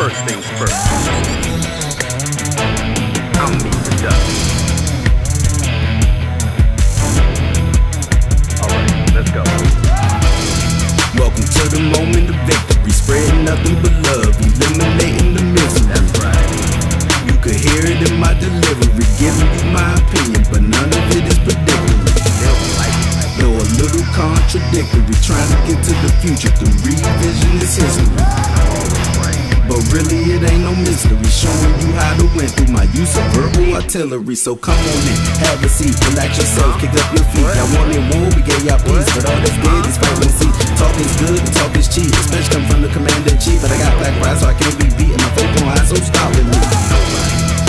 First things first. I'm meet the duck. Alright, let's go. Welcome to the moment of victory, spreading nothing but love, eliminating the misery. That's right. You could hear it in my delivery, giving you my opinion, but none of it is predictable. Though a little contradictory, trying to get to the future through revisionist history. But really, it ain't no mystery. Showing you how to win through my use of verbal artillery. So come on in, have a seat, relax yourself, kick up your feet. Y'all wanted war, we gave y'all peace, but all that's good is fight. Talk is good, and talk is cheap, especially come from the commander chief. But I got black pride, so I can't be beaten. My faith on high, so stop.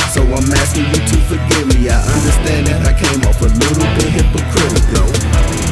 So I'm asking you to forgive me. I understand that I came off a little bit hypocritical.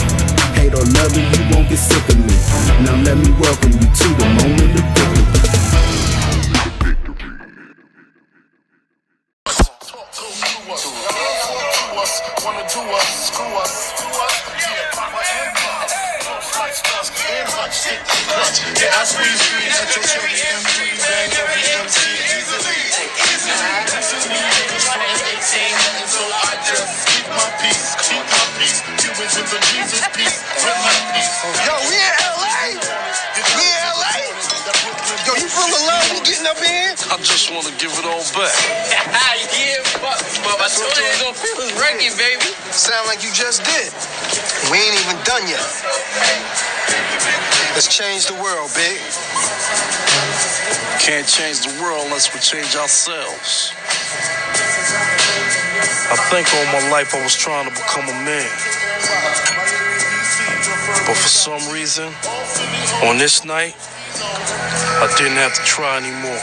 Up in here? I just wanna give it all back. yeah, but, but my told you it's gonna feel this record, baby. Sound like you just did. We ain't even done yet. Let's change the world, big. Can't change the world unless we change ourselves. I think all my life I was trying to become a man. But for some reason, on this night, I didn't have to try anymore.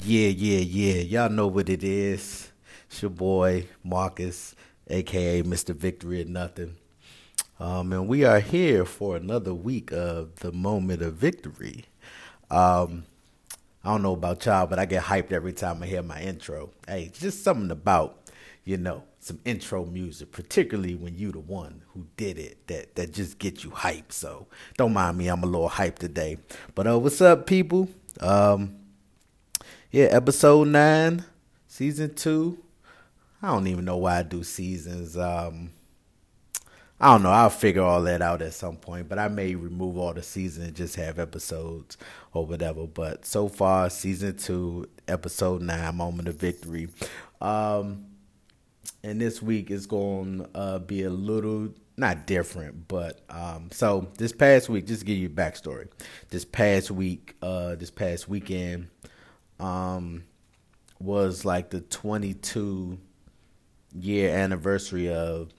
Yeah, yeah, yeah. Y'all know what it is. It's your boy Marcus, aka Mr. Victory or Nothing. Um, and we are here for another week of the moment of victory. Um, I don't know about y'all, but I get hyped every time I hear my intro. Hey, just something about, you know, some intro music, particularly when you the one who did it, that that just gets you hyped. So don't mind me, I'm a little hyped today. But uh, what's up, people? Um, yeah, episode nine, season two. I don't even know why I do seasons. Um, I don't know. I'll figure all that out at some point, but I may remove all the seasons and just have episodes or whatever. But so far, season two, episode nine, moment of victory. Um, and this week is going to uh, be a little not different, but um, so this past week, just to give you a backstory. This past week, uh, this past weekend, um, was like the 22 year anniversary of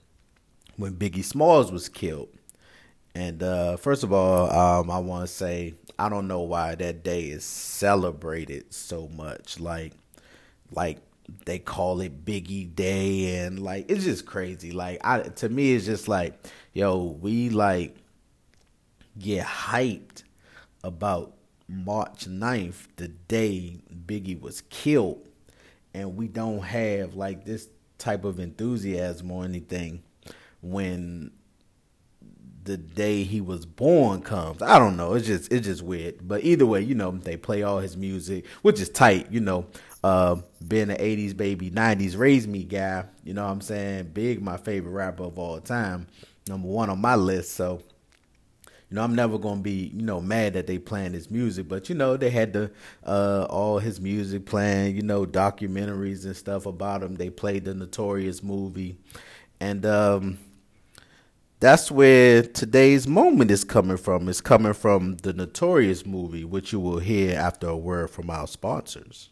when Biggie Smalls was killed. And uh, first of all, um, I want to say I don't know why that day is celebrated so much. Like, like they call it Biggie Day, and like it's just crazy. Like, I to me, it's just like, yo, we like get hyped about March 9th, the day Biggie was killed, and we don't have like this type of enthusiasm or anything when the day he was born comes. I don't know. It's just it's just weird. But either way, you know, they play all his music, which is tight, you know. Uh being an 80s baby, 90s raised me guy, you know what I'm saying? Big my favorite rapper of all time. Number 1 on my list, so you know, I'm never gonna be, you know, mad that they playing his music, but you know, they had the uh all his music playing, you know, documentaries and stuff about him. They played the Notorious movie, and um, that's where today's moment is coming from. It's coming from the Notorious movie, which you will hear after a word from our sponsors.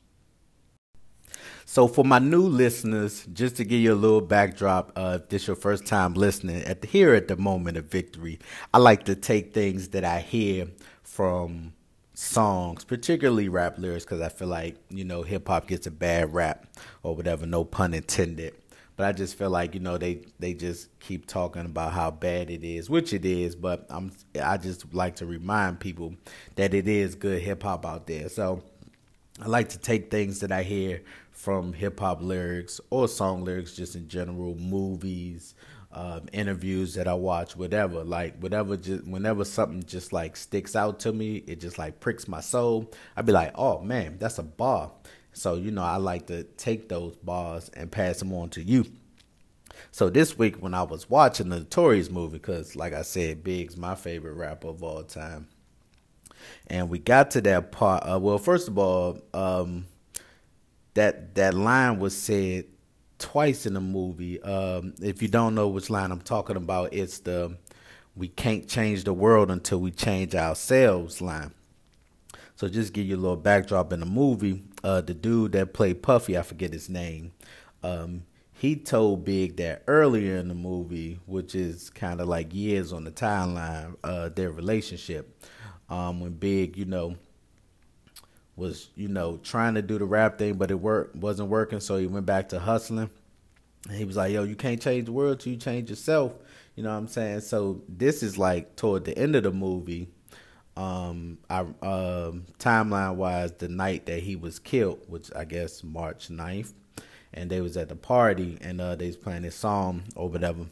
So, for my new listeners, just to give you a little backdrop, uh, if this your first time listening, at the, here at the moment of victory, I like to take things that I hear from songs, particularly rap lyrics, because I feel like you know hip hop gets a bad rap or whatever. No pun intended. But I just feel like you know they they just keep talking about how bad it is, which it is. But I'm I just like to remind people that it is good hip hop out there. So I like to take things that I hear from hip hop lyrics or song lyrics, just in general, movies, um, interviews that I watch, whatever. Like whatever, just whenever something just like sticks out to me, it just like pricks my soul. I'd be like, oh man, that's a bar. So you know, I like to take those bars and pass them on to you. So this week when I was watching the Notorious movie, because like I said, Big's my favorite rapper of all time, and we got to that part. Uh, well, first of all, um, that that line was said twice in the movie. Um, if you don't know which line I'm talking about, it's the "We can't change the world until we change ourselves" line. So just give you a little backdrop in the movie. Uh, the dude that played Puffy, I forget his name. Um, he told Big that earlier in the movie, which is kind of like years on the timeline, uh, their relationship. Um, when Big, you know, was you know trying to do the rap thing, but it work wasn't working, so he went back to hustling. And he was like, "Yo, you can't change the world till you change yourself." You know what I'm saying? So this is like toward the end of the movie. Um, I um, timeline wise, the night that he was killed, which I guess March 9th, and they was at the party and uh, they was playing this song or whatever.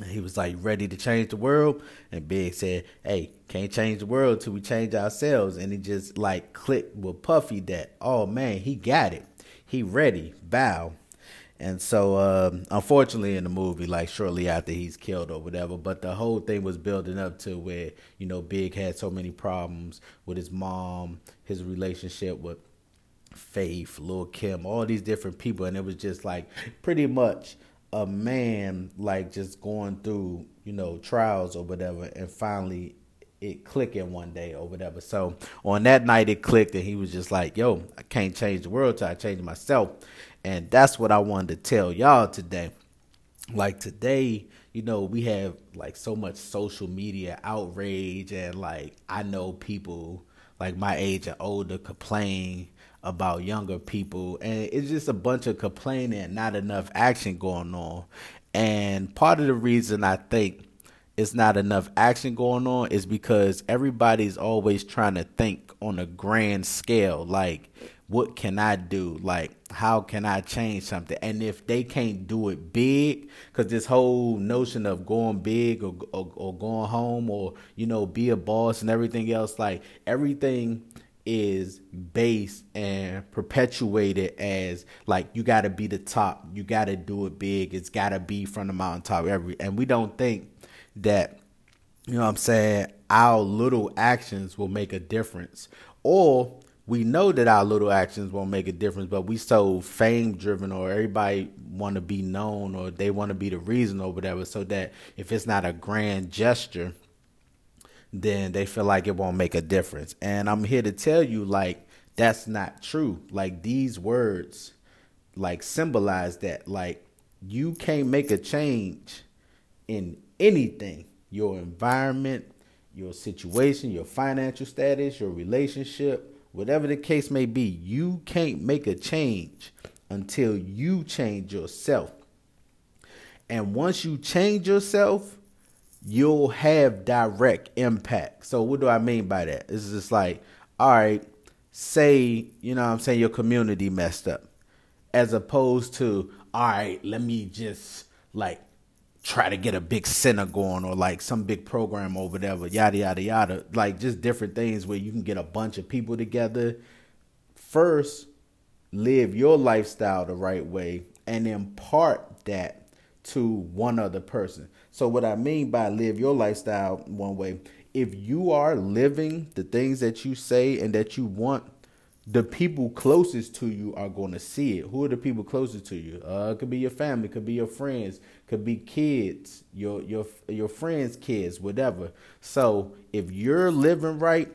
And he was like ready to change the world, and Big said, "Hey, can't change the world till we change ourselves." And he just like clicked with Puffy that, "Oh man, he got it. He ready. Bow." And so, um, unfortunately, in the movie, like shortly after he's killed or whatever, but the whole thing was building up to where you know Big had so many problems with his mom, his relationship with Faith, Lil Kim, all these different people, and it was just like pretty much a man like just going through you know trials or whatever, and finally it clicking one day or whatever. So on that night it clicked, and he was just like, "Yo, I can't change the world till I change myself." And that's what I wanted to tell y'all today. Like today, you know, we have like so much social media outrage and like I know people like my age and older complain about younger people and it's just a bunch of complaining not enough action going on. And part of the reason I think it's not enough action going on is because everybody's always trying to think on a grand scale like what can I do? Like, how can I change something? And if they can't do it big, because this whole notion of going big or, or, or going home or you know be a boss and everything else, like everything is based and perpetuated as like you got to be the top, you got to do it big, it's got to be from the mountaintop. Every and we don't think that you know what I'm saying our little actions will make a difference or we know that our little actions won't make a difference, but we so fame driven or everybody want to be known or they want to be the reason or whatever, so that if it's not a grand gesture, then they feel like it won't make a difference. And I'm here to tell you, like, that's not true. Like, these words, like, symbolize that. Like, you can't make a change in anything your environment, your situation, your financial status, your relationship whatever the case may be, you can't make a change until you change yourself. And once you change yourself, you'll have direct impact. So what do I mean by that? It's just like, all right, say, you know I'm saying, your community messed up. As opposed to, all right, let me just like try to get a big center going or like some big program or whatever, yada yada yada. Like just different things where you can get a bunch of people together. First, live your lifestyle the right way and impart that to one other person. So what I mean by live your lifestyle one way, if you are living the things that you say and that you want the people closest to you are going to see it. Who are the people closest to you? Uh, it could be your family, could be your friends, could be kids, your your your friends' kids, whatever. So if you're living right,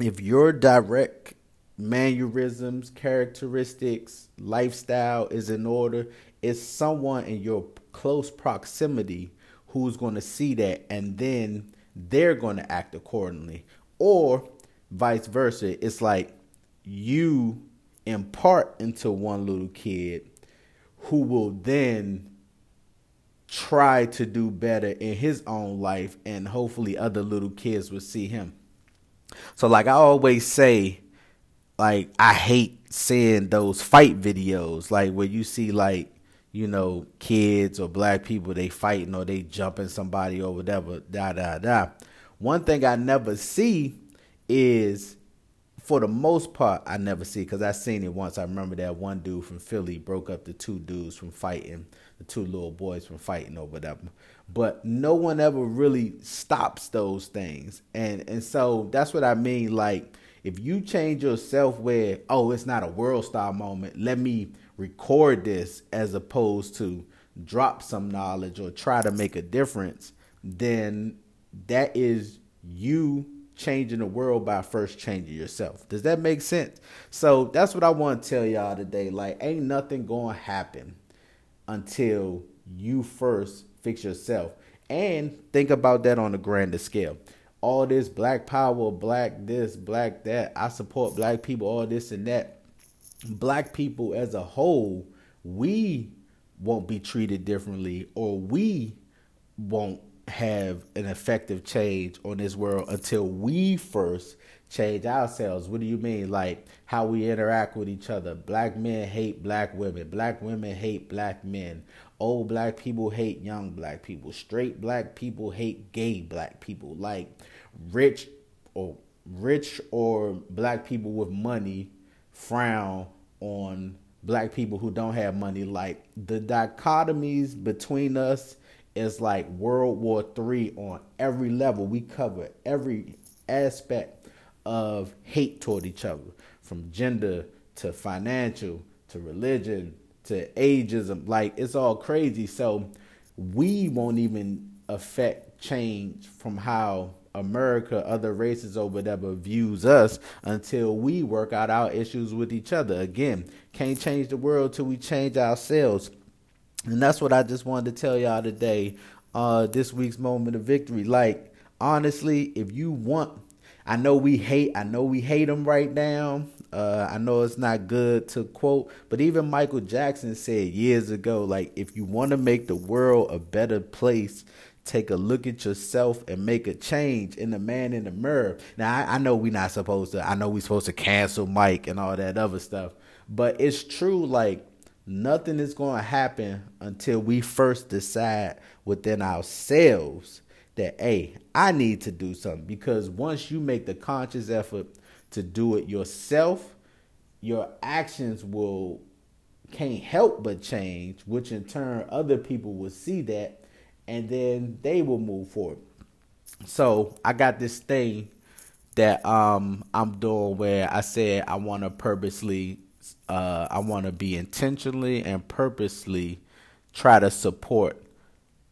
if your direct mannerisms, characteristics, lifestyle is in order, it's someone in your close proximity who's going to see that, and then they're going to act accordingly, or vice versa. It's like you impart into one little kid who will then try to do better in his own life and hopefully other little kids will see him. So like I always say like I hate seeing those fight videos like where you see like you know, kids or black people they fighting or they jumping somebody or whatever, da da da. One thing I never see is for the most part, I never see because I seen it once. I remember that one dude from Philly broke up the two dudes from fighting, the two little boys from fighting or whatever. But no one ever really stops those things, and and so that's what I mean. Like if you change yourself, where oh, it's not a world star moment. Let me record this as opposed to drop some knowledge or try to make a difference. Then that is you changing the world by first changing yourself. Does that make sense? So that's what I want to tell y'all today. Like, ain't nothing going to happen until you first fix yourself. And think about that on a grander scale. All this black power, black this, black that, I support black people, all this and that. Black people as a whole, we won't be treated differently or we won't have an effective change on this world until we first change ourselves. What do you mean? Like how we interact with each other. Black men hate black women. Black women hate black men. Old black people hate young black people. Straight black people hate gay black people. Like rich or rich or black people with money frown on black people who don't have money. Like the dichotomies between us is like World War Three on every level. We cover every aspect of hate toward each other, from gender to financial to religion to ageism. Like it's all crazy. So we won't even affect change from how America, other races or whatever views us until we work out our issues with each other. Again, can't change the world till we change ourselves. And that's what I just wanted to tell y'all today. Uh, this week's moment of victory. Like honestly, if you want, I know we hate. I know we hate them right now. Uh, I know it's not good to quote, but even Michael Jackson said years ago, like if you want to make the world a better place, take a look at yourself and make a change in the man in the mirror. Now I, I know we're not supposed to. I know we're supposed to cancel Mike and all that other stuff, but it's true. Like nothing is going to happen until we first decide within ourselves that hey i need to do something because once you make the conscious effort to do it yourself your actions will can't help but change which in turn other people will see that and then they will move forward so i got this thing that um i'm doing where i said i want to purposely uh, I want to be intentionally and purposely try to support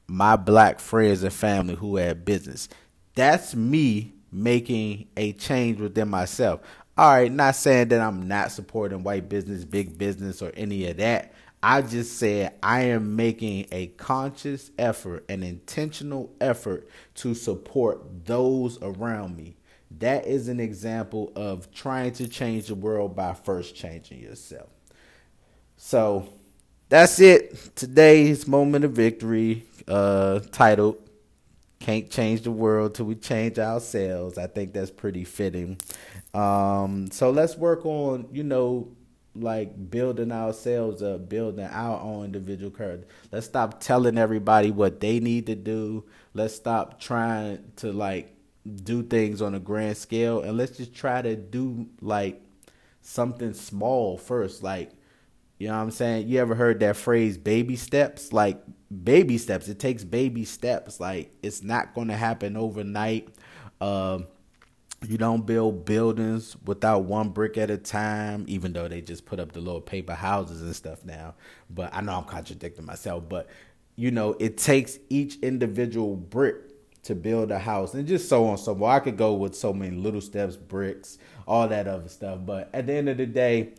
my black friends and family who have business. That's me making a change within myself. All right, not saying that I'm not supporting white business, big business, or any of that. I just said I am making a conscious effort, an intentional effort to support those around me. That is an example of trying to change the world by first changing yourself. So that's it. Today's moment of victory, uh, titled "Can't Change the World Till We Change Ourselves." I think that's pretty fitting. Um, so let's work on, you know, like building ourselves up, building our own individual courage. Let's stop telling everybody what they need to do. Let's stop trying to like do things on a grand scale and let's just try to do like something small first like you know what I'm saying? You ever heard that phrase baby steps? Like baby steps. It takes baby steps. Like it's not going to happen overnight. Um you don't build buildings without one brick at a time, even though they just put up the little paper houses and stuff now. But I know I'm contradicting myself, but you know, it takes each individual brick to build a house and just so on so on. I could go with so many little steps, bricks, all that other stuff. But at the end of the day,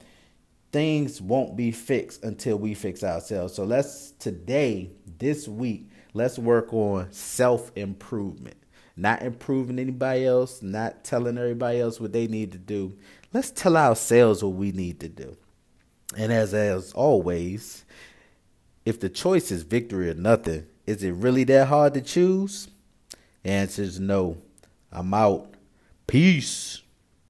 things won't be fixed until we fix ourselves. So let's today, this week, let's work on self improvement. Not improving anybody else, not telling everybody else what they need to do. Let's tell ourselves what we need to do. And as as always, if the choice is victory or nothing, is it really that hard to choose? answer is no. I'm out. Peace.